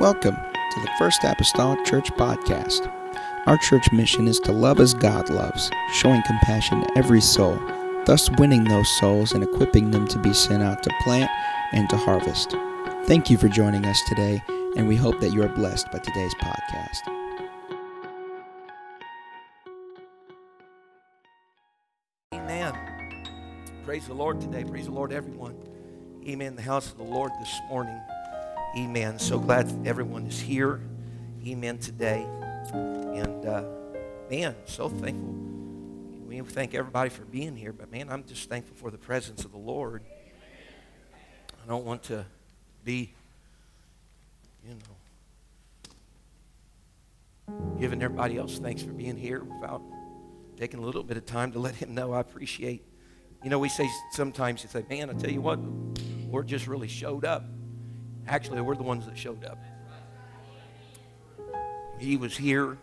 Welcome to the First Apostolic Church Podcast. Our church mission is to love as God loves, showing compassion to every soul, thus winning those souls and equipping them to be sent out to plant and to harvest. Thank you for joining us today, and we hope that you are blessed by today's podcast. Amen. Praise the Lord today. Praise the Lord, everyone. Amen. The house of the Lord this morning. Amen. So glad everyone is here. Amen. Today. And uh, man, so thankful. We thank everybody for being here, but man, I'm just thankful for the presence of the Lord. I don't want to be, you know, giving everybody else thanks for being here without taking a little bit of time to let him know I appreciate. You know, we say sometimes, you say, man, I tell you what, Lord just really showed up. Actually, we're the ones that showed up. He was here.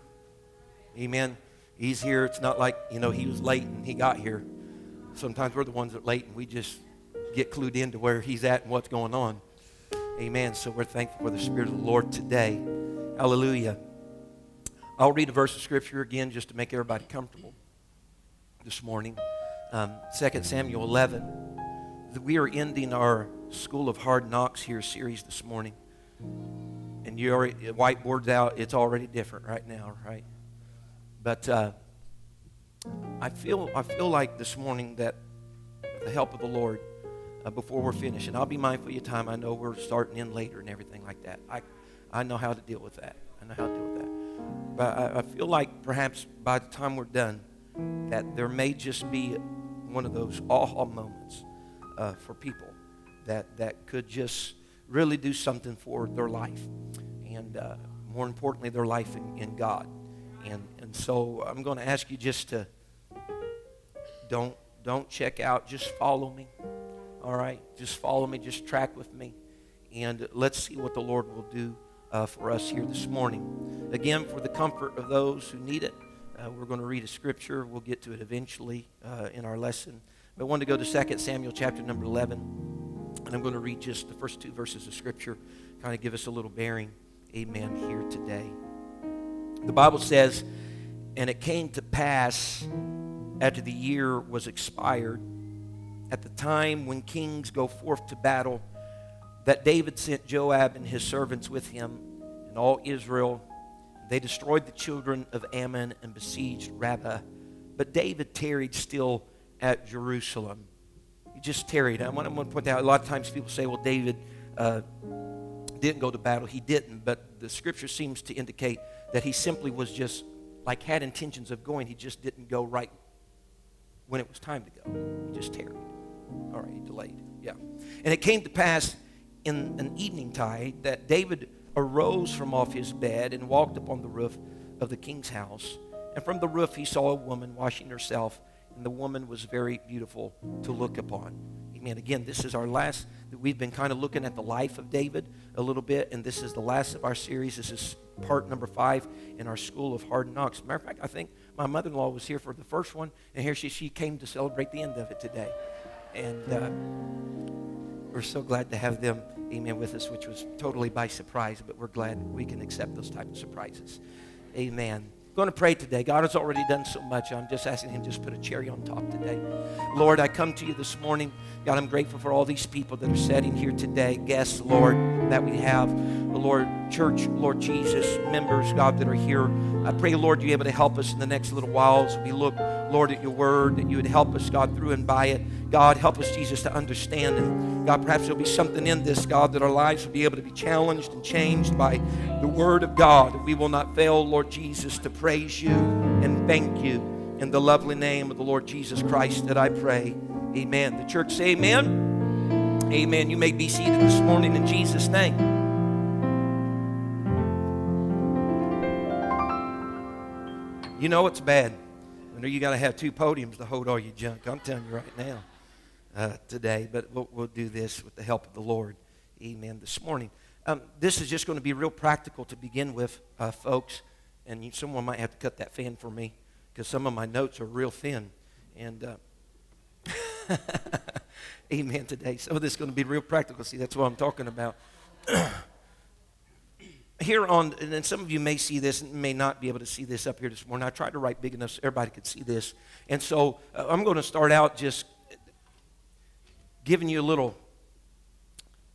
Amen. He's here. It's not like, you know, he was late and he got here. Sometimes we're the ones that are late and we just get clued into where he's at and what's going on. Amen. So we're thankful for the Spirit of the Lord today. Hallelujah. I'll read a verse of Scripture again just to make everybody comfortable this morning. Um, 2 Samuel 11. We are ending our School of Hard Knocks here series this morning. And you already, whiteboard's out. It's already different right now, right? But uh, I, feel, I feel like this morning that the help of the Lord, uh, before we're finished, and I'll be mindful of your time. I know we're starting in later and everything like that. I, I know how to deal with that. I know how to deal with that. But I, I feel like perhaps by the time we're done, that there may just be one of those aha moments uh, for people that, that could just really do something for their life. And uh, more importantly, their life in, in God. And, and so I'm going to ask you just to don't, don't check out, just follow me. All right? Just follow me, just track with me. And let's see what the Lord will do uh, for us here this morning. Again, for the comfort of those who need it, uh, we're going to read a scripture. We'll get to it eventually uh, in our lesson. But I want to go to 2 Samuel chapter number 11. And I'm going to read just the first two verses of scripture, kind of give us a little bearing. Amen. Here today. The Bible says, And it came to pass after the year was expired, at the time when kings go forth to battle, that David sent Joab and his servants with him and all Israel. They destroyed the children of Ammon and besieged Rabbah. But David tarried still at Jerusalem. He just tarried. I want, to point out a lot of times people say, well, David uh, didn't go to battle. He didn't. But the scripture seems to indicate that he simply was just like had intentions of going. He just didn't go right when it was time to go. He just tarried. All right, he delayed. Yeah. And it came to pass in an evening tide that David arose from off his bed and walked upon the roof of the king's house. And from the roof he saw a woman washing herself, and the woman was very beautiful to look upon. Amen. Again, this is our last, we've been kind of looking at the life of David a little bit, and this is the last of our series. This is part number five in our School of Hard Knocks. Matter of fact, I think my mother in law was here for the first one, and here she, she came to celebrate the end of it today. And uh, we're so glad to have them, amen, with us, which was totally by surprise, but we're glad we can accept those type of surprises. Amen going to pray today. God has already done so much. I'm just asking Him just put a cherry on top today. Lord, I come to you this morning. God, I'm grateful for all these people that are sitting here today. Guests, Lord, that we have. The Lord, church, Lord Jesus, members, God, that are here. I pray, Lord, you're able to help us in the next little while as we look, Lord, at your word, that you would help us, God, through and by it. God, help us, Jesus, to understand. And God, perhaps there'll be something in this, God, that our lives will be able to be challenged and changed by the word of God. We will not fail, Lord Jesus, to praise you and thank you in the lovely name of the Lord Jesus Christ that I pray. Amen. The church say amen. Amen. You may be seated this morning in Jesus' name. You know it's bad. I know you got to have two podiums to hold all your junk. I'm telling you right now uh, today, but we'll, we'll, do this with the help of the Lord. Amen. This morning. Um, this is just going to be real practical to begin with, uh, folks. And you, someone might have to cut that fan for me because some of my notes are real thin. And uh, amen today. Of this is going to be real practical. See, that's what I'm talking about. here on, and then some of you may see this and may not be able to see this up here this morning. I tried to write big enough so everybody could see this. And so uh, I'm going to start out just giving you a little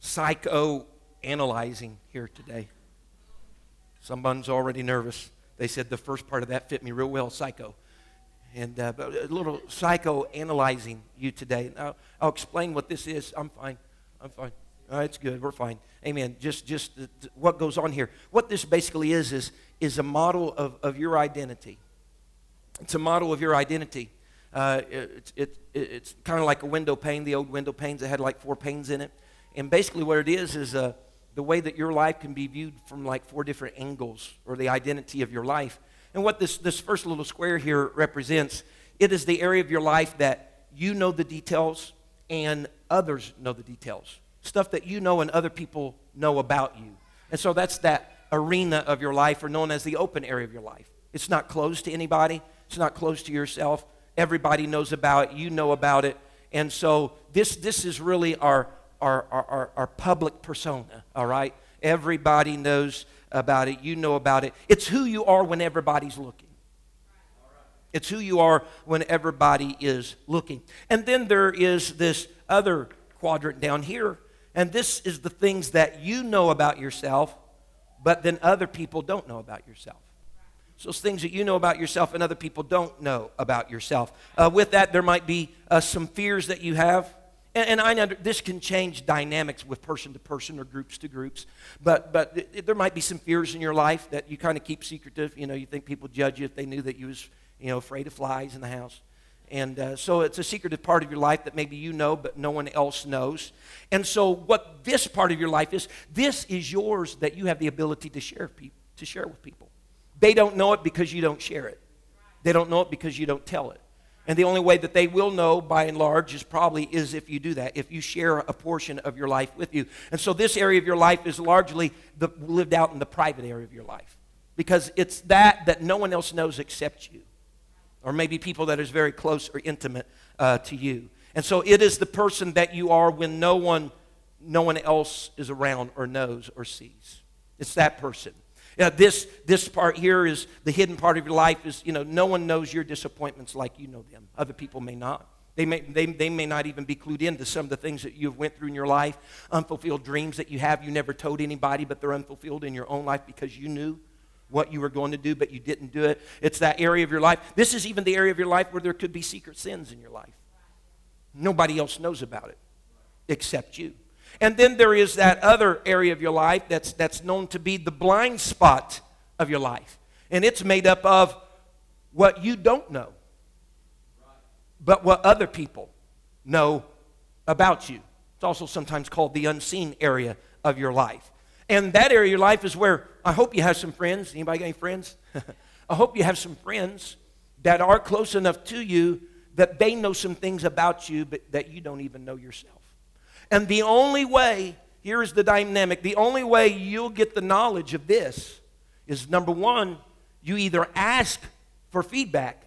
psycho analyzing here today. Someone's already nervous. They said the first part of that fit me real well, psycho. And uh, a little psycho analyzing you today. I'll, I'll explain what this is. I'm fine. I'm fine. Right, it's good. We're fine. Amen. Just, just the, the, what goes on here. What this basically is, is, is a model of, of your identity. It's a model of your identity. Uh, it, it, it, it's kind of like a window pane, the old window panes that had like four panes in it. And basically, what it is is uh, the way that your life can be viewed from like four different angles, or the identity of your life. And what this, this first little square here represents, it is the area of your life that you know the details and others know the details. Stuff that you know and other people know about you. And so that's that arena of your life, or known as the open area of your life. It's not closed to anybody, it's not closed to yourself. Everybody knows about it, you know about it. And so this, this is really our, our, our, our public persona, all right? Everybody knows about it. You know about it. It's who you are when everybody's looking. It's who you are when everybody is looking. And then there is this other quadrant down here, and this is the things that you know about yourself, but then other people don't know about yourself. It's things that you know about yourself and other people don't know about yourself. Uh, with that, there might be uh, some fears that you have. And, and I know this can change dynamics with person to person or groups to groups. But, but it, it, there might be some fears in your life that you kind of keep secretive. You know, you think people judge you if they knew that you was, you know, afraid of flies in the house. And uh, so it's a secretive part of your life that maybe you know, but no one else knows. And so what this part of your life is, this is yours that you have the ability to share, to share with people. They don't know it because you don't share it. They don't know it because you don't tell it. And the only way that they will know, by and large, is probably is if you do that, if you share a portion of your life with you. And so this area of your life is largely the, lived out in the private area of your life. Because it's that that no one else knows except you. Or maybe people that is very close or intimate uh, to you. And so it is the person that you are when no one, no one else is around or knows or sees. It's that person. Uh, this, this part here is the hidden part of your life is, you know, no one knows your disappointments like you know them. Other people may not. They may, they, they may not even be clued into some of the things that you've went through in your life, unfulfilled dreams that you have you never told anybody, but they're unfulfilled in your own life because you knew what you were going to do, but you didn't do it. It's that area of your life. This is even the area of your life where there could be secret sins in your life. Nobody else knows about it except you. And then there is that other area of your life that's, that's known to be the blind spot of your life. And it's made up of what you don't know, but what other people know about you. It's also sometimes called the unseen area of your life. And that area of your life is where I hope you have some friends. Anybody got any friends? I hope you have some friends that are close enough to you that they know some things about you, but that you don't even know yourself. And the only way, here is the dynamic, the only way you'll get the knowledge of this is number one, you either ask for feedback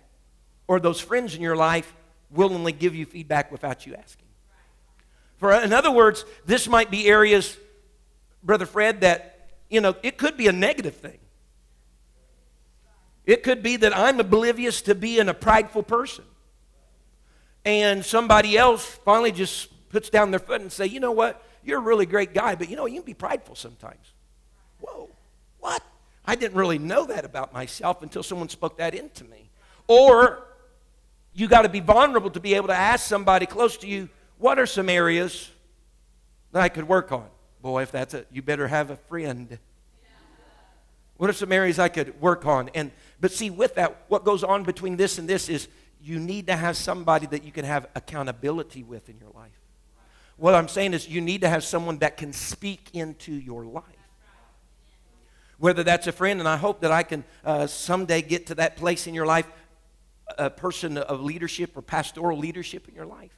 or those friends in your life willingly give you feedback without you asking. For in other words, this might be areas, Brother Fred, that, you know, it could be a negative thing. It could be that I'm oblivious to being a prideful person. And somebody else finally just puts down their foot and say, you know what, you're a really great guy, but you know, you can be prideful sometimes. Whoa, what? I didn't really know that about myself until someone spoke that into me. Or you got to be vulnerable to be able to ask somebody close to you, what are some areas that I could work on? Boy, if that's it, you better have a friend. What are some areas I could work on? And but see, with that, what goes on between this and this is you need to have somebody that you can have accountability with in your life. What I'm saying is, you need to have someone that can speak into your life. Whether that's a friend, and I hope that I can uh, someday get to that place in your life, a person of leadership or pastoral leadership in your life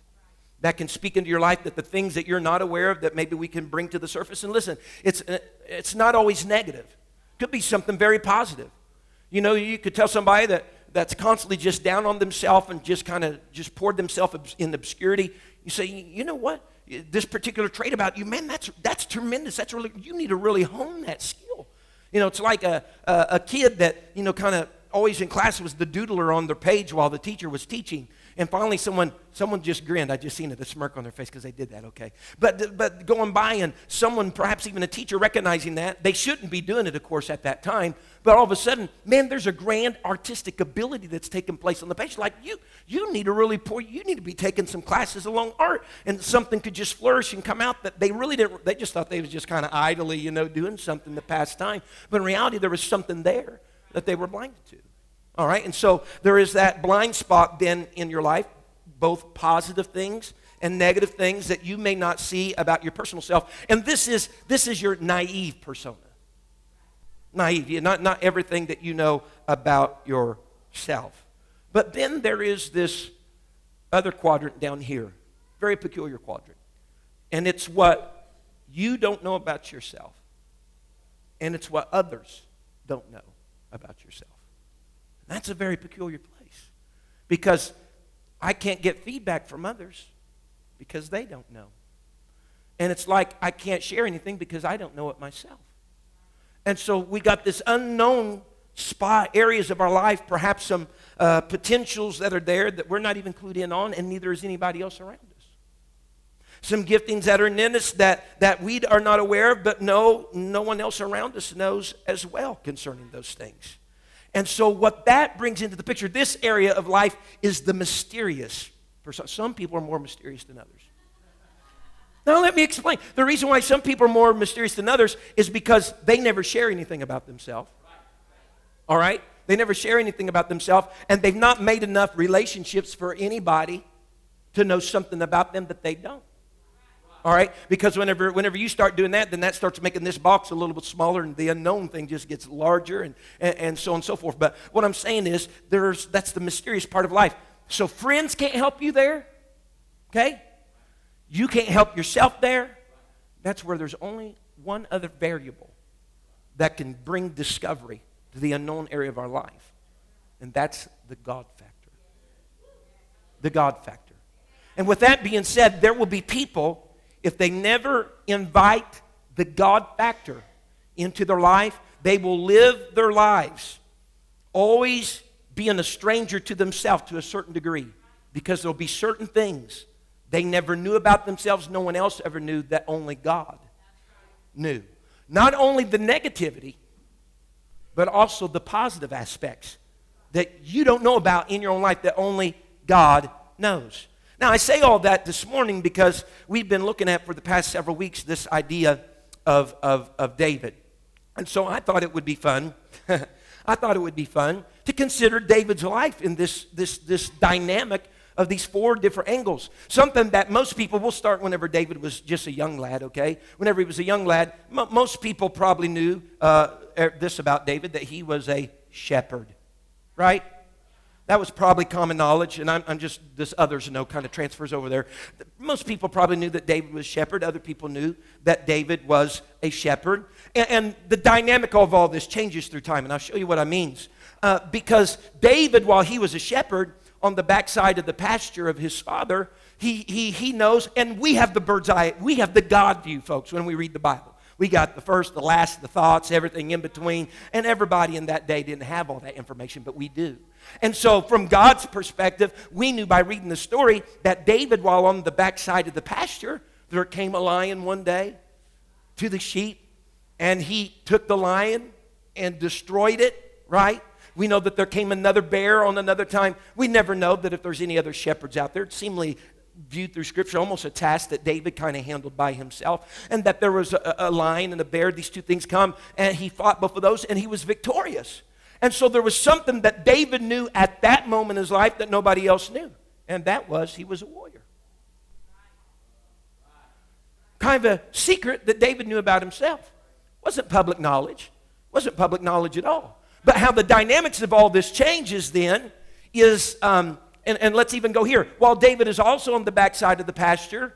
that can speak into your life that the things that you're not aware of that maybe we can bring to the surface. And listen it's, uh, it's not always negative. Could be something very positive. You know you could tell somebody that that's constantly just down on themselves and just kind of just poured themselves in obscurity. You say you know what this particular trait about you, man, that's, that's tremendous. That's really, you need to really hone that skill. You know, it's like a, a, a kid that, you know, kind of always in class was the doodler on their page while the teacher was teaching. And finally, someone, someone just grinned. I just seen it, a smirk on their face because they did that, okay. But, but going by and someone, perhaps even a teacher, recognizing that, they shouldn't be doing it, of course, at that time. But all of a sudden, man, there's a grand artistic ability that's taking place on the page. Like you, you need to really pour, you need to be taking some classes along art, and something could just flourish and come out that they really didn't, they just thought they was just kind of idly, you know, doing something to pass time. But in reality, there was something there that they were blinded to. All right, and so there is that blind spot then in your life, both positive things and negative things that you may not see about your personal self. And this is this is your naive persona. Naive, not, not everything that you know about yourself. But then there is this other quadrant down here, very peculiar quadrant. And it's what you don't know about yourself, and it's what others don't know about yourself. That's a very peculiar place because I can't get feedback from others because they don't know. And it's like I can't share anything because I don't know it myself. And so we got this unknown spot, areas of our life, perhaps some uh, potentials that are there that we're not even clued in on, and neither is anybody else around us. Some giftings that are in us that, that we are not aware of, but no, no one else around us knows as well concerning those things. And so, what that brings into the picture, this area of life is the mysterious. For some, some people are more mysterious than others. Now, let me explain. The reason why some people are more mysterious than others is because they never share anything about themselves. All right? They never share anything about themselves, and they've not made enough relationships for anybody to know something about them that they don't. All right? Because whenever, whenever you start doing that, then that starts making this box a little bit smaller, and the unknown thing just gets larger, and, and, and so on and so forth. But what I'm saying is, there's, that's the mysterious part of life. So friends can't help you there, okay? You can't help yourself there. That's where there's only one other variable that can bring discovery to the unknown area of our life, and that's the God factor. The God factor. And with that being said, there will be people if they never invite the God factor into their life, they will live their lives always being a stranger to themselves to a certain degree because there'll be certain things they never knew about themselves, no one else ever knew that only God knew. Not only the negativity, but also the positive aspects that you don't know about in your own life that only God knows. Now, I say all that this morning because we've been looking at for the past several weeks this idea of, of, of David. And so I thought it would be fun. I thought it would be fun to consider David's life in this, this, this dynamic of these four different angles. Something that most people will start whenever David was just a young lad, okay? Whenever he was a young lad, m- most people probably knew uh, er, this about David that he was a shepherd, right? That was probably common knowledge, and I'm, I'm, just, this others know kind of transfers over there. Most people probably knew that David was a shepherd. Other people knew that David was a shepherd. And, and the dynamic of all this changes through time, and I'll show you what I mean. Uh, because David, while he was a shepherd on the backside of the pasture of his father, he, he, he knows, and we have the bird's eye, we have the God view, folks, when we read the Bible. We got the first, the last, the thoughts, everything in between. And everybody in that day didn't have all that information, but we do. And so, from God's perspective, we knew by reading the story that David, while on the backside of the pasture, there came a lion one day to the sheep, and he took the lion and destroyed it, right? We know that there came another bear on another time. We never know that if there's any other shepherds out there. It seemingly viewed through Scripture almost a task that David kind of handled by himself, and that there was a, a lion and a bear. These two things come, and he fought both of those, and he was victorious. And so there was something that David knew at that moment in his life that nobody else knew, and that was he was a warrior. Kind of a secret that David knew about himself. Wasn't public knowledge. Wasn't public knowledge at all. But how the dynamics of all this changes then is um, and, and let's even go here. While David is also on the backside of the pasture,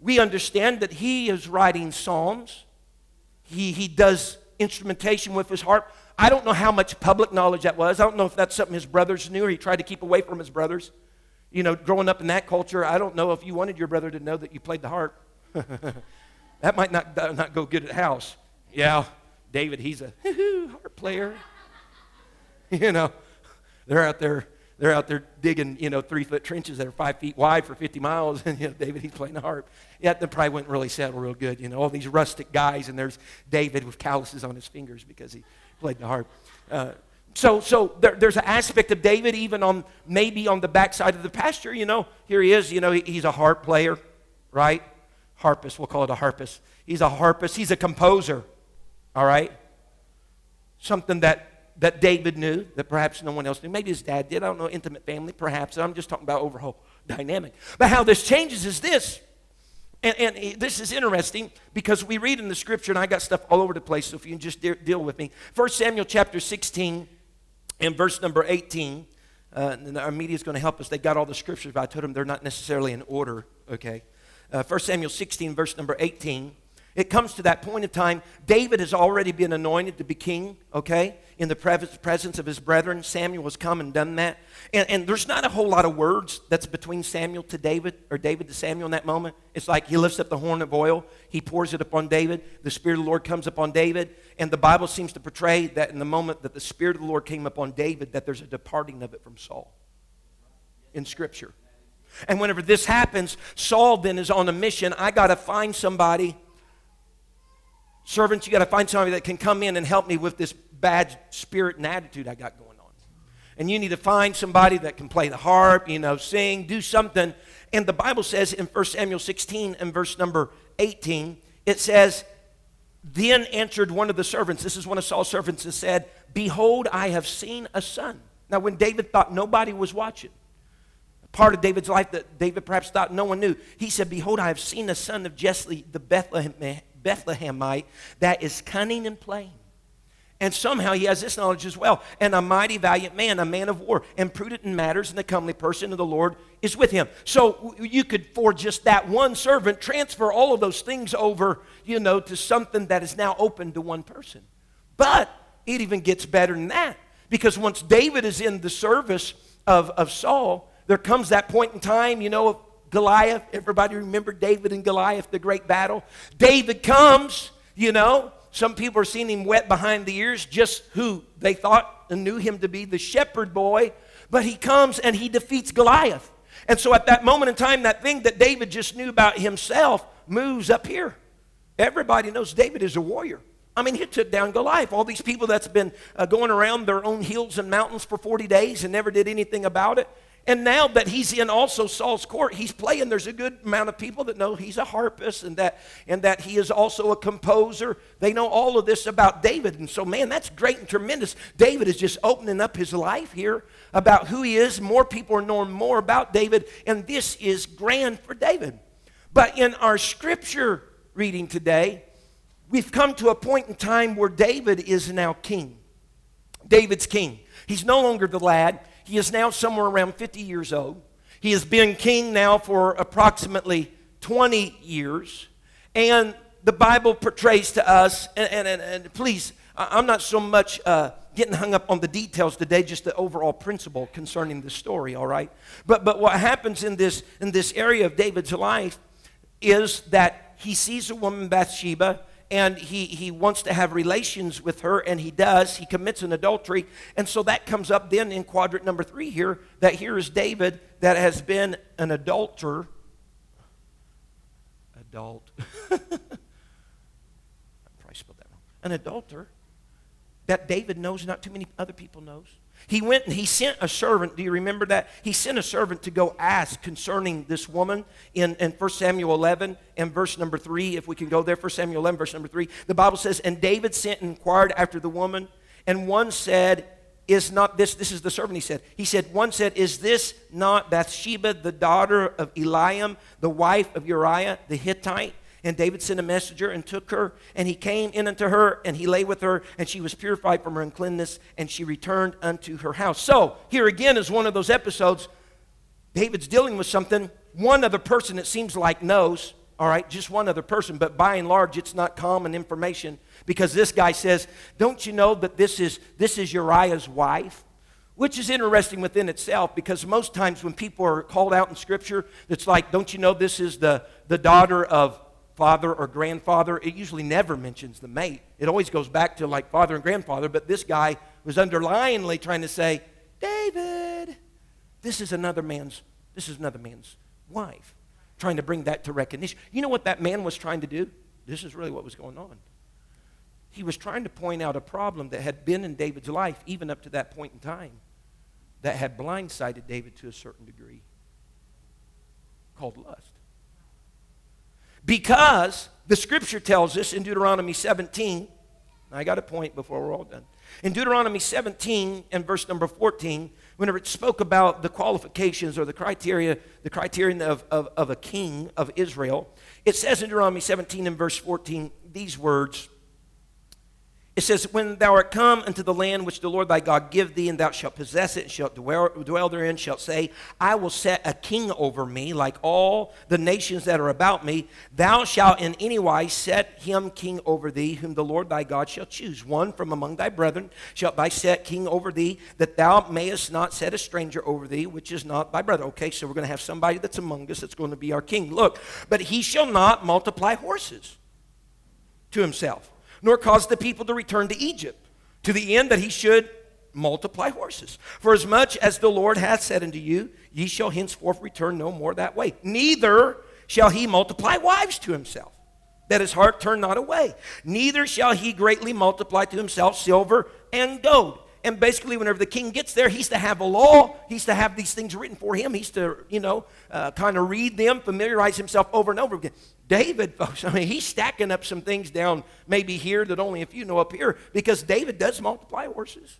we understand that he is writing psalms. He, he does instrumentation with his harp. I don't know how much public knowledge that was. I don't know if that's something his brothers knew or he tried to keep away from his brothers. You know, growing up in that culture, I don't know if you wanted your brother to know that you played the harp. that might not, uh, not go good at house. Yeah, David, he's a harp player. You know, they're out there they're out there digging, you know, three foot trenches that are five feet wide for 50 miles, and you know, David, he's playing the harp. Yeah, that probably wouldn't really settle real good. You know, all these rustic guys, and there's David with calluses on his fingers because he played the harp. Uh, so, so there, there's an aspect of David, even on maybe on the backside of the pasture. You know, here he is. You know, he, he's a harp player, right? Harpist. We'll call it a harpist. He's a harpist. He's a composer. All right. Something that that David knew that perhaps no one else knew. Maybe his dad did. I don't know, intimate family, perhaps. I'm just talking about overall dynamic. But how this changes is this. And, and, this is interesting because we read in the scripture, and I got stuff all over the place, so if you can just de- deal with me. 1 Samuel chapter 16 and verse number 18. Uh, our media is going to help us. They got all the scriptures, but I told them they're not necessarily in order, okay? Uh, 1 Samuel 16, verse number 18. It comes to that point of time. David has already been anointed to be king, okay, in the presence of his brethren. Samuel has come and done that. And, and, there's not a whole lot of words that's between Samuel to David or David to Samuel in that moment. It's like he lifts up the horn of oil, he pours it upon David, the Spirit of the Lord comes upon David. And the Bible seems to portray that in the moment that the Spirit of the Lord came upon David, that there's a departing of it from Saul in Scripture. And whenever this happens, Saul then is on a mission. I got to find somebody Servants, you got to find somebody that can come in and help me with this bad spirit and attitude I got going on. And you need to find somebody that can play the harp, you know, sing, do something. And the Bible says in 1 Samuel 16 and verse number 18, it says, Then answered one of the servants, this is one of Saul's servants, and said, Behold, I have seen a son. Now, when David thought nobody was watching, part of David's life that David perhaps thought no one knew, he said, Behold, I have seen a son of Jesse the Bethlehem Bethlehemite that is cunning and plain. And somehow he has this knowledge as well. And a mighty valiant man, a man of war, and prudent in matters, and the comely person of the Lord is with him. So you could, for just that one servant, transfer all of those things over, you know, to something that is now open to one person. But it even gets better than that. Because once David is in the service of, of Saul, there comes that point in time, you know, Goliath. Everybody remember David and Goliath, the great battle? David comes, you know. Some people are seeing him wet behind the ears, just who they thought and knew him to be the shepherd boy. But he comes and he defeats Goliath. And so at that moment in time, that thing that David just knew about himself moves up here. Everybody knows David is a warrior. I mean, he took down Goliath. All these people that's been uh, going around their own hills and mountains for 40 days and never did anything about it. And now that he's in also Saul's court, he's playing. There's a good amount of people that know he's a harpist and that, and that he is also a composer. They know all of this about David. And so, man, that's great and tremendous. David is just opening up his life here about who he is. More people are knowing more about David, and this is grand for David. But in our scripture reading today, we've come to a point in time where David is now king. David's king. He's no longer the lad. He is now somewhere around 50 years old. He has been king now for approximately 20 years. And the Bible portrays to us, and, and, and, and please, I'm not so much uh, getting hung up on the details today, just the overall principle concerning the story, all right? But, but what happens in this, in this area of David's life is that he sees a woman, Bathsheba, and he, he wants to have relations with her, and he does. He commits an adultery. And so that comes up then in quadrant number three here that here is David that has been an adulterer. Adult. I probably spelled that wrong. An adulterer that David knows, not too many other people knows. He went and he sent a servant. Do you remember that? He sent a servant to go ask concerning this woman in, in 1 Samuel 11 and verse number 3. If we can go there, 1 Samuel 11, verse number 3. The Bible says, And David sent and inquired after the woman, and one said, Is not this, this is the servant, he said. He said, One said, Is this not Bathsheba, the daughter of Eliam, the wife of Uriah the Hittite? And David sent a messenger and took her, and he came in unto her, and he lay with her, and she was purified from her uncleanness, and she returned unto her house. So, here again is one of those episodes. David's dealing with something. One other person, it seems like, knows, all right, just one other person, but by and large, it's not common information because this guy says, Don't you know that this is, this is Uriah's wife? Which is interesting within itself because most times when people are called out in Scripture, it's like, Don't you know this is the, the daughter of father or grandfather, it usually never mentions the mate. It always goes back to like father and grandfather, but this guy was underlyingly trying to say, David, this is another man's, this is another man's wife. Trying to bring that to recognition. You know what that man was trying to do? This is really what was going on. He was trying to point out a problem that had been in David's life, even up to that point in time, that had blindsided David to a certain degree, called lust. Because the scripture tells us in Deuteronomy 17, I got a point before we're all done. In Deuteronomy 17 and verse number 14, whenever it spoke about the qualifications or the criteria, the criterion of, of, of a king of Israel, it says in Deuteronomy 17 and verse 14 these words it says, When thou art come unto the land which the Lord thy God give thee, and thou shalt possess it, and shalt dwell, dwell therein, shalt say, I will set a king over me, like all the nations that are about me. Thou shalt in any wise set him king over thee, whom the Lord thy God shall choose. One from among thy brethren shalt thou set king over thee, that thou mayest not set a stranger over thee, which is not thy brother. Okay, so we're going to have somebody that's among us that's going to be our king. Look, but he shall not multiply horses to himself nor cause the people to return to Egypt, to the end that he should multiply horses. For as much as the Lord hath said unto you, ye shall henceforth return no more that way. Neither shall he multiply wives to himself, that his heart turn not away. Neither shall he greatly multiply to himself silver and gold. And basically, whenever the king gets there, he's to have a law. He's to have these things written for him. He's to, you know, uh, kind of read them, familiarize himself over and over again. David, folks, I mean, he's stacking up some things down maybe here that only a few know up here because David does multiply horses.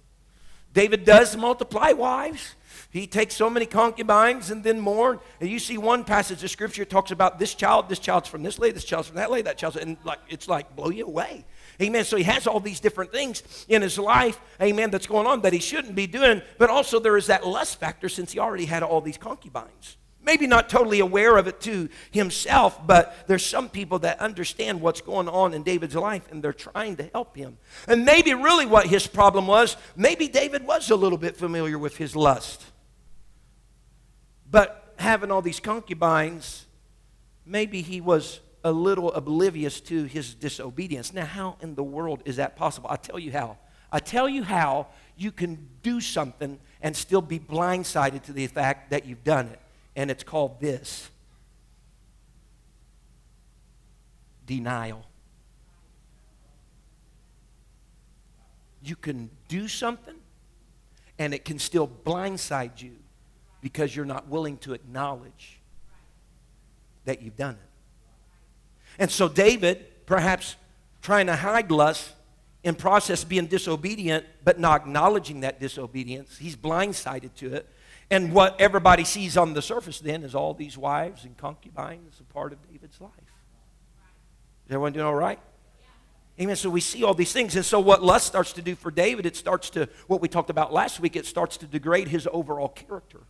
David does multiply wives. He takes so many concubines and then more. And you see one passage of scripture talks about this child, this child's from this lady, this child's from that lady, that child's, and like it's like blow you away. Amen. So he has all these different things in his life, amen, that's going on that he shouldn't be doing. But also there is that lust factor since he already had all these concubines maybe not totally aware of it to himself, but there's some people that understand what's going on in David's life and they're trying to help him. And maybe really what his problem was, maybe David was a little bit familiar with his lust. But having all these concubines, maybe he was a little oblivious to his disobedience. Now, how in the world is that possible? I'll tell you how. I tell you how you can do something and still be blindsided to the fact that you've done it and it's called this denial. You can do something, and it can still blindside you because you're not willing to acknowledge that you've done it. And so, David, perhaps trying to hide lust, in process being disobedient, but not acknowledging that disobedience, he's blindsided to it and what everybody sees on the surface then is all these wives and concubines a part of David's life. Is everyone doing all right? Amen. So we see all these things. And so what lust starts to do for David, it starts to, what we talked about last week, it starts to degrade his overall character,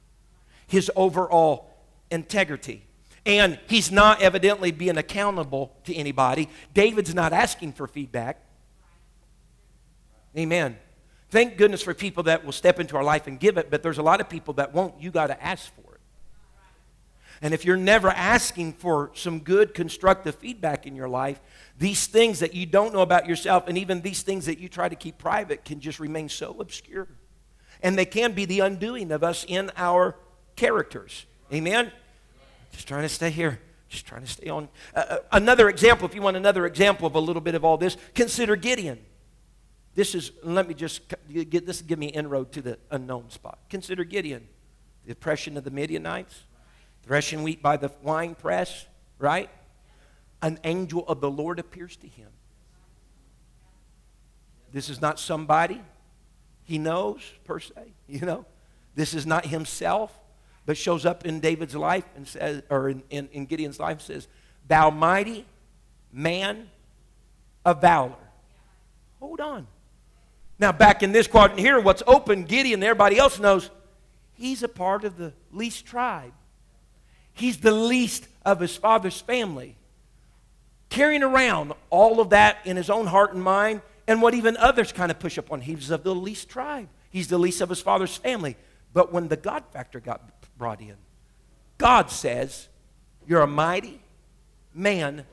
his overall integrity. And he's not evidently being accountable to anybody. David's not asking for feedback. Amen. Thank goodness for people that will step into our life and give it, but there's a lot of people that won't. You got to ask for it. And if you're never asking for some good, constructive feedback in your life, these things that you don't know about yourself and even these things that you try to keep private can just remain so obscure. And they can be the undoing of us in our characters. Amen? Just trying to stay here. Just trying to stay on. Uh, uh another example, if you want another example of a little bit of all this, consider Gideon. This is, let me just get this, give me an inroad to the unknown spot. Consider Gideon, the oppression of the Midianites, threshing wheat by the wine press, right? An angel of the Lord appears to him. This is not somebody he knows, per se, you know. This is not himself, but shows up in David's life and says, or in, in, in Gideon's life and says, Thou mighty man of valor. Hold on. Now, back in this quadrant here, what's open, Gideon, everybody else knows, he's a part of the least tribe. He's the least of his father's family. Carrying around all of that in his own heart and mind, and what even others kind of push up on. He's of the least tribe, he's the least of his father's family. But when the God factor got brought in, God says, You're a mighty man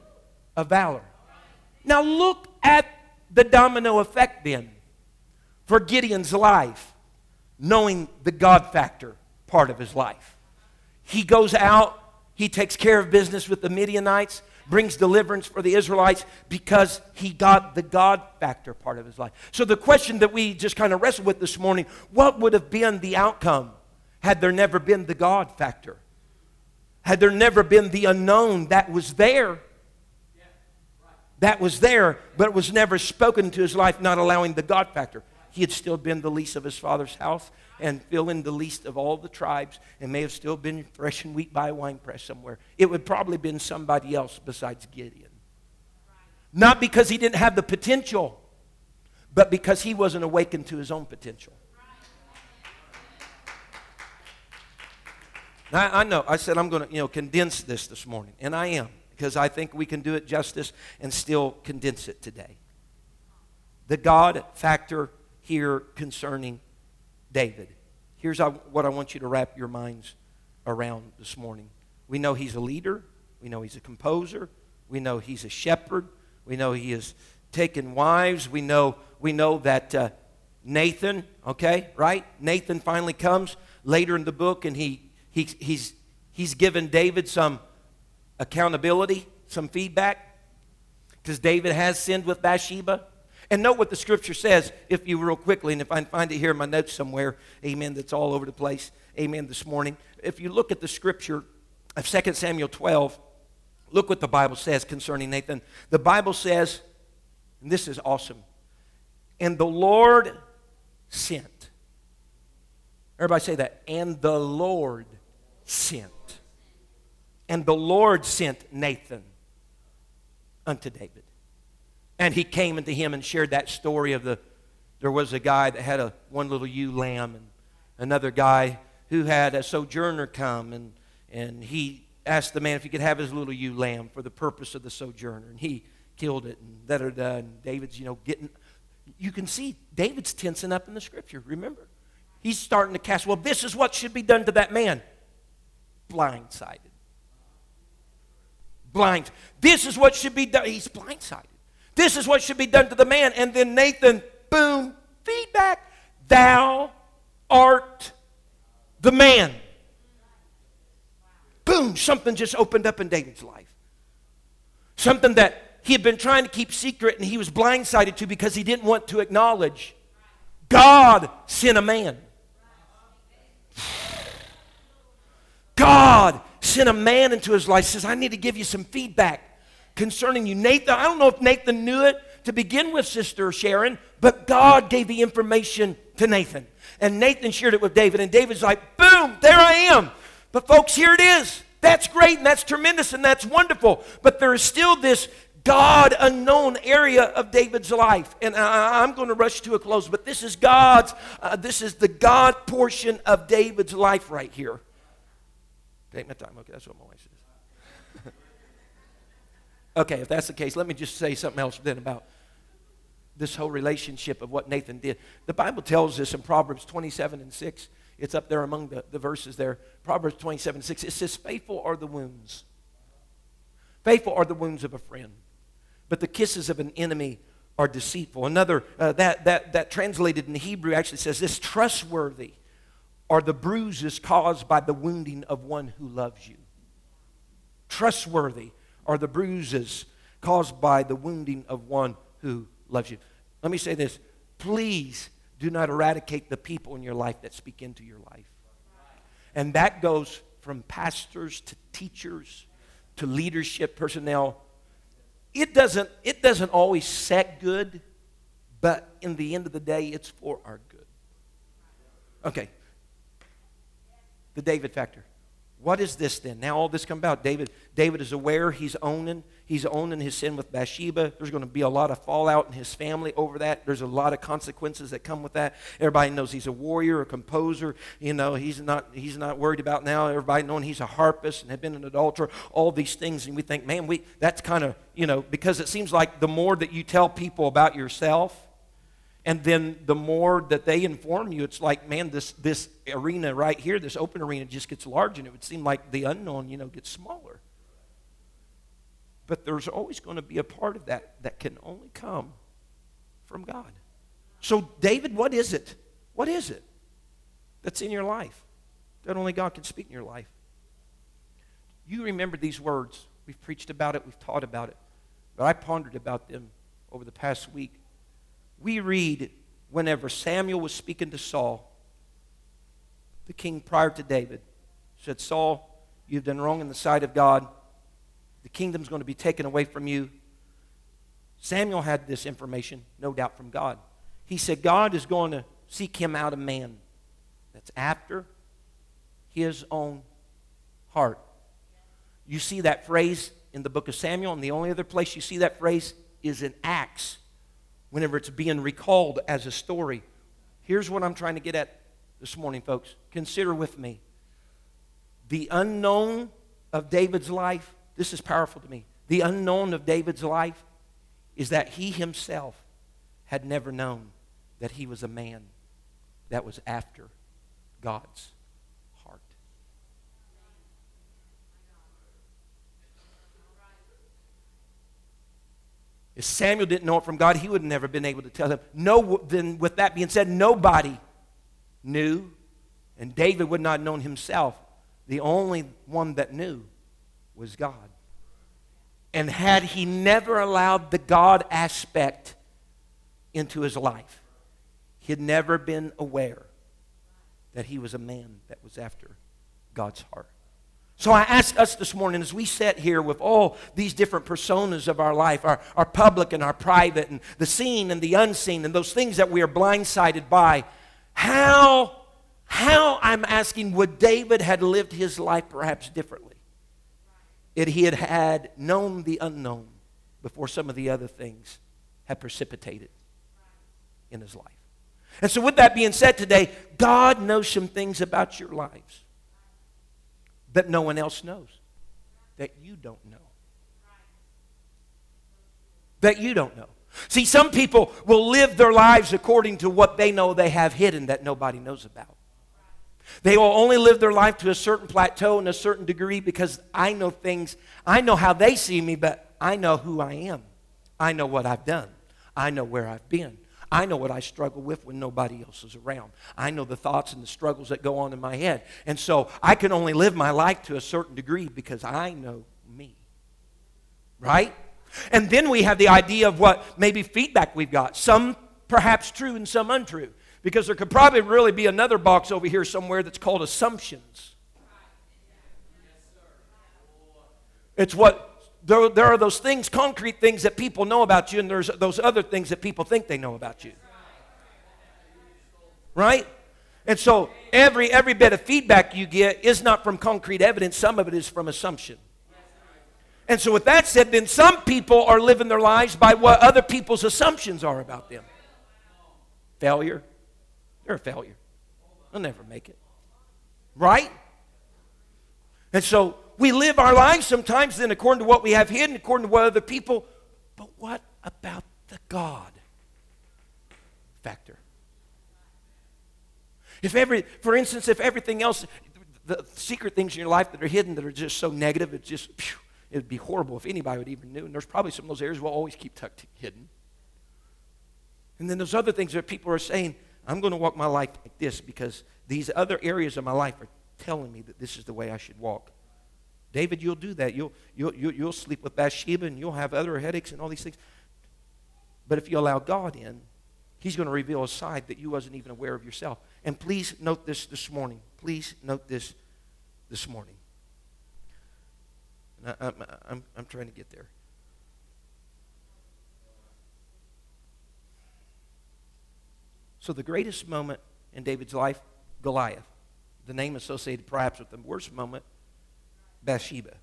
of valor. Now look at the domino effect then for Gideon's life, knowing the God factor part of his life. He goes out, he takes care of business with the Midianites, brings deliverance for the Israelites because he got the God factor part of his life. So the question that we just kind of wrestled with this morning, what would have been the outcome had there never been the God factor? Had there never been the unknown that was there? That was there, but it was never spoken into his life, not allowing the God factor. He had still been the least of his father's house and fill in the least of all the tribes and may have still been threshing wheat by a wine press somewhere. It would probably have been somebody else besides Gideon. Not because he didn't have the potential, but because he wasn't awakened to his own potential. I know, I said I'm going to, you know, condense this this morning, and I am, because I think we can do it justice and still condense it today. The God factor here concerning David. Here's what I want you to wrap your minds around this morning. We know he's a leader, we know he's a composer, we know he's a shepherd, we know he has taken wives, we know, we know that uh, Nathan, okay, right? Nathan finally comes later in the book and he he, he's, he's given David some accountability, some feedback, because David has sinned with Bathsheba. And note what the scripture says, if you real quickly, and if I find it here in my notes somewhere, amen, that's all over the place, amen, this morning. If you look at the scripture of 2 Samuel 12, look what the Bible says concerning Nathan. The Bible says, and this is awesome, and the Lord sent. Everybody say that. And the Lord sent. And the Lord sent Nathan unto David. And he came unto him and shared that story of the there was a guy that had a one little ewe lamb and another guy who had a sojourner come and and he asked the man if he could have his little ewe lamb for the purpose of the sojourner and he killed it and da da da David's you know getting you can see David's tensing up in the scripture remember he's starting to cast well this is what should be done to that man blindsided. Blind. This is what should be done. He's blindsided. This is what should be done to the man. And then Nathan, boom, feedback. Thou art the man. Boom, something just opened up in David's life. Something that he had been trying to keep secret and he was blindsided to because he didn't want to acknowledge. God sent a man. God sent a man into his life, says, I need to give you some feedback concerning you. Nathan, I don't know if Nathan knew it to begin with, Sister Sharon, but God gave the information to Nathan. And Nathan shared it with David, and David's like, boom, there I am. But folks, here it is. That's great, and that's tremendous, and that's wonderful. But there is still this God unknown area of David's life. And I, am going to rush to a close, but this is God's, uh, this is the God portion of David's life right here. Take my time. Okay, that's what my wife says. okay, if that's the case, let me just say something else then about this whole relationship of what Nathan did. The Bible tells us in Proverbs 27 and 6, it's up there among the, the verses there. Proverbs 27 6, it says, Faithful are the wounds. Faithful are the wounds of a friend, but the kisses of an enemy are deceitful. Another, uh, that, that, that translated in Hebrew actually says this trustworthy are the bruises caused by the wounding of one who loves you. Trustworthy are the bruises caused by the wounding of one who loves you. Let me say this please do not eradicate the people in your life that speak into your life. And that goes from pastors to teachers to leadership personnel. It doesn't, it doesn't always set good, but in the end of the day, it's for our good. Okay, the David factor. What is this then? Now all this come about. David, David is aware he's owning, he's owning his sin with Bathsheba. There's going to be a lot of fallout in his family over that. There's a lot of consequences that come with that. Everybody knows he's a warrior, a composer. You know, he's not he's not worried about now. Everybody knowing he's a harpist and had been an adulterer. All these things, and we think, man, we that's kind of you know because it seems like the more that you tell people about yourself and then the more that they inform you, it's like, man, this, this arena right here, this open arena just gets large, and it would seem like the unknown, you know, gets smaller. But there's always going to be a part of that that can only come from God. So, David, what is it? What is it that's in your life that only God can speak in your life? You remember these words. We've preached about it, we've taught about it, but I pondered about them over the past week. We read whenever Samuel was speaking to Saul, the king prior to David, said, Saul, you've done wrong in the sight of God. The kingdom's going to be taken away from you. Samuel had this information, no doubt, from God. He said, God is going to seek him out a man that's after his own heart. You see that phrase in the book of Samuel, and the only other place you see that phrase is in Acts, whenever it's being recalled as a story. Here's what I'm trying to get at this morning, folks. Consider with me the unknown of David's life. This is powerful to me. The unknown of David's life is that he himself had never known that he was a man that was after God's heart. If Samuel didn't know it from God, he would have never been able to tell him. No, then with that being said, nobody knew, and David would not have known himself. The only one that knew was God. And had he never allowed the God aspect into his life, he had never been aware that he was a man that was after God's heart. So I ask us this morning as we sit here with all these different personas of our life, our, our public and our private, and the seen and the unseen, and those things that we are blindsided by, how, how I'm asking, would David had lived his life perhaps differently? If he had had known the unknown before some of the other things had precipitated in his life. And so, with that being said today, God knows some things about your lives that no one else knows, that you don't know. That you don't know. See, some people will live their lives according to what they know they have hidden that nobody knows about. They will only live their life to a certain plateau and a certain degree because I know things, I know how they see me, but I know who I am. I know what I've done. I know where I've been. I know what I struggle with when nobody else is around. I know the thoughts and the struggles that go on in my head. And so I can only live my life to a certain degree because I know me. Right? And then we have the idea of what maybe feedback we've got. Some perhaps true and some untrue. Because there could probably really be another box over here somewhere that's called assumptions. It's what there, there are those things, concrete things that people know about you, and there's those other things that people think they know about you. Right? And so every every bit of feedback you get is not from concrete evidence, some of it is from assumption. And so with that said, then some people are living their lives by what other people's assumptions are about them. Failure. They're a failure. They'll never make it. Right? And so we live our lives sometimes then according to what we have hidden, according to what other people. But what about the God factor? If every, for instance, if everything else, the secret things in your life that are hidden that are just so negative, it's just, it would be horrible if anybody would even knew. And there's probably some of those areas we'll always keep tucked hidden. And then there's other things that people are saying, I'm going to walk my life like this because these other areas of my life are telling me that this is the way I should walk. David, you'll do that. You'll, you'll, you'll sleep with Bathsheba and you'll have other headaches and all these things. But if you allow God in, He's going to reveal a side that you wasn't even aware of yourself. And please note this this morning. Please note this this morning. I, am I'm, I'm, I'm trying to get there. So, the greatest moment in David's life, Goliath. The name associated perhaps with the worst moment, Bathsheba.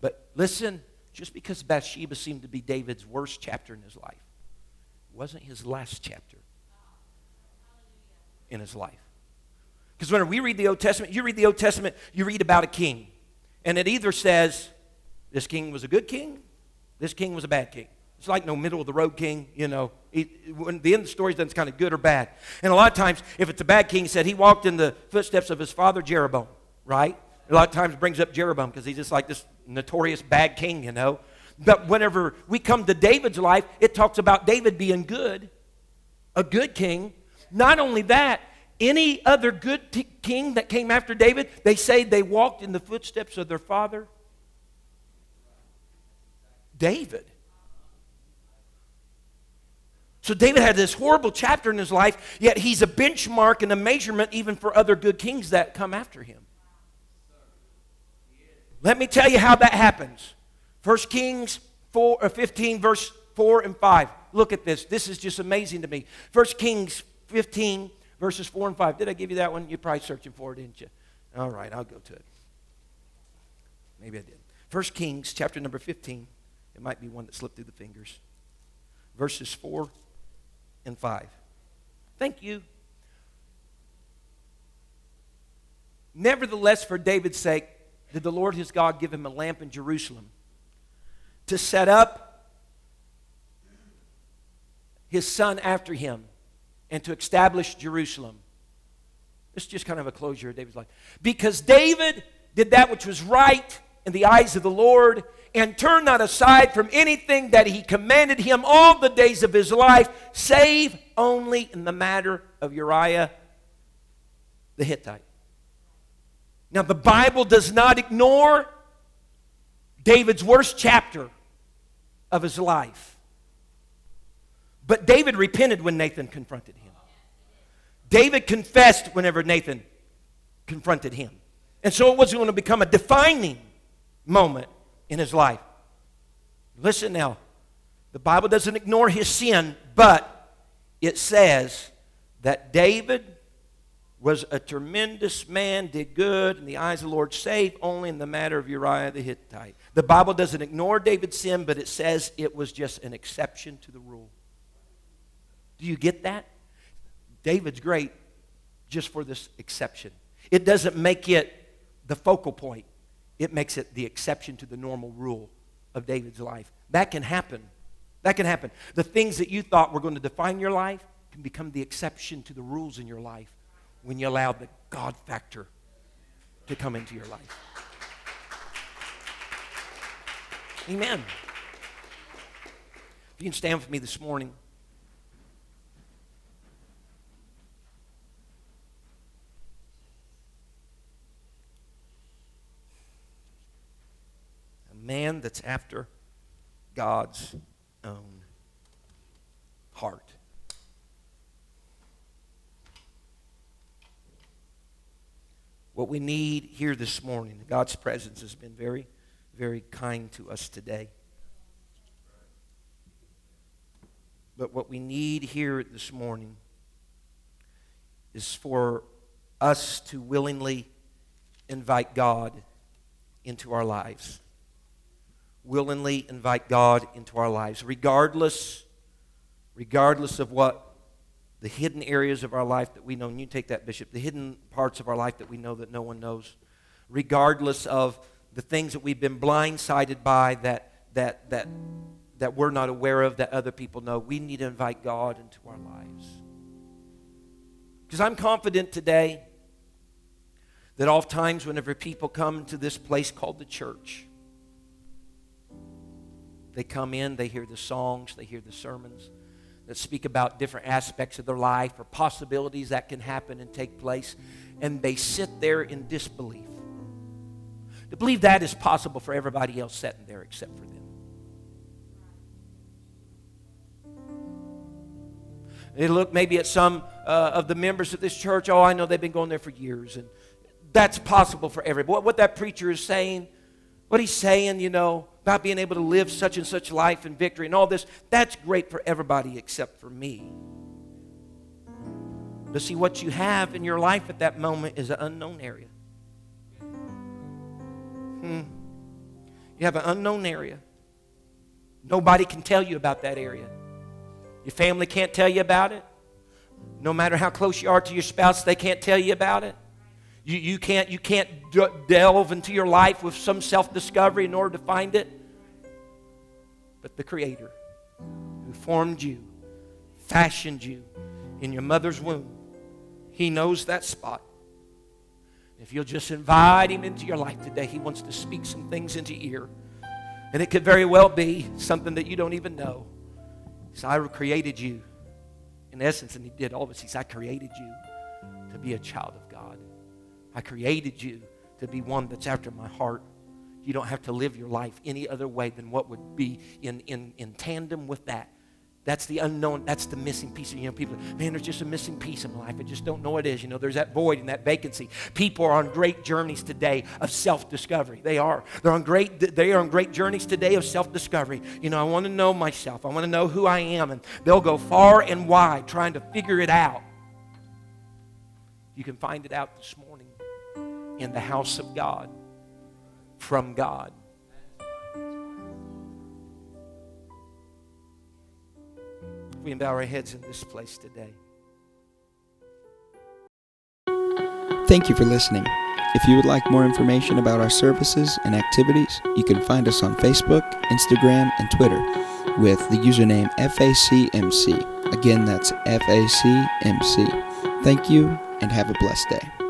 But listen, just because Bathsheba seemed to be David's worst chapter in his life, wasn't his last chapter in his life. Because when we read the Old Testament, you read the Old Testament, you read about a king. And it either says this king was a good king, this king was a bad king. It's like no middle of the road king, you know. He, when the end of the story is done, it's kind of good or bad. And a lot of times, if it's a bad king, said he walked in the footsteps of his father Jeroboam, right? A lot of times brings up Jeroboam because he's just like this notorious bad king, you know. But whenever we come to David's life, it talks about David being good, a good king. Not only that, any other good t- king that came after David, they say they walked in the footsteps of their father, David. So David had this horrible chapter in his life, yet he's a benchmark and a measurement even for other good kings that come after him. Let me tell you how that happens. 1 Kings 4, uh, 15, verse 4 and 5. Look at this. This is just amazing to me. 1 Kings 15, verses 4 and 5. Did I give you that one? You're probably searching for it, didn't you? All right, I'll go to it. Maybe I did. 1 Kings, chapter number 15. It might be one that slipped through the fingers. Verses 4 and 5. Thank you. Nevertheless, for David's sake, did the Lord his God give him a lamp in Jerusalem to set up his son after him and to establish Jerusalem. This is just kind of a closure of David's life. Because David did that which was right in the eyes of the Lord and turned not aside from anything that he commanded him all the days of his life, save only in the matter of Uriah the Hittite. Now, the Bible does not ignore David's worst chapter of his life. But David repented when Nathan confronted him. David confessed whenever Nathan confronted him. And so it was going to become a defining moment in his life. Listen now. The Bible doesn't ignore his sin, but it says that David was a tremendous man, did good in the eyes of the Lord, save only in the matter of Uriah the Hittite. The Bible doesn't ignore David's sin, but it says it was just an exception to the rule. Do you get that? David's great just for this exception. It doesn't make it the focal point, it makes it the exception to the normal rule of David's life. That can happen. That can happen. The things that you thought were going to define your life can become the exception to the rules in your life when you allow the God factor to come into your life. Amen. If you can stand with me this morning. A man that's after God's own heart. What we need here this morning. God's presence has been very, very kind to us today. But what we need here this morning is for us to willingly invite God into our lives. Willingly invite God into our lives, regardless, regardless of what the hidden areas of our life that we know, and you take that, Bishop, the hidden parts of our life that we know that no one knows, regardless of the things that we've been blindsided by that, that, that, that we're not aware of that other people know, we need to invite God into our lives. Because I'm confident today that oftentimes, whenever people come to this place called the church, they come in, they hear the songs, they hear the sermons, that speak about different aspects of their life or possibilities that can happen and take place, and they sit there in disbelief. To believe that is possible for everybody else sitting there except for them. They look maybe at some uh, of the members of this church. Oh, I know they've been going there for years, and that's possible for everybody. What that preacher is saying, what he's saying, you know, about being able to live such and such life and victory and all this, that's great for everybody except for me. But see, what you have in your life at that moment is an unknown area. Hmm. You have an unknown area. Nobody can tell you about that area. Your family can't tell you about it. No matter how close you are to your spouse, they can't tell you about it. You, you can't, you can't delve into your life with some self discovery in order to find it. But the Creator who formed you, fashioned you in your mother's womb, He knows that spot. If you'll just invite him into your life today, he wants to speak some things into your ear. And it could very well be something that you don't even know. Said, I created you. In essence, and he did all this. He said, I created you to be a child of. I created you to be one that's after my heart. You don't have to live your life any other way than what would be in, in, in tandem with that. That's the unknown, that's the missing piece. You know, people, man, there's just a missing piece in life. I just don't know what it is. You know, there's that void and that vacancy. People are on great journeys today of self-discovery. They are. They're on great, they are on great journeys today of self-discovery. You know, I want to know myself. I want to know who I am. And they'll go far and wide trying to figure it out. You can find it out this morning in the house of God, from God. We bow our heads in this place today. Thank you for listening. If you would like more information about our services and activities, you can find us on Facebook, Instagram, and Twitter with the username FACMC. Again, that's FACMC. Thank you and have a blessed day.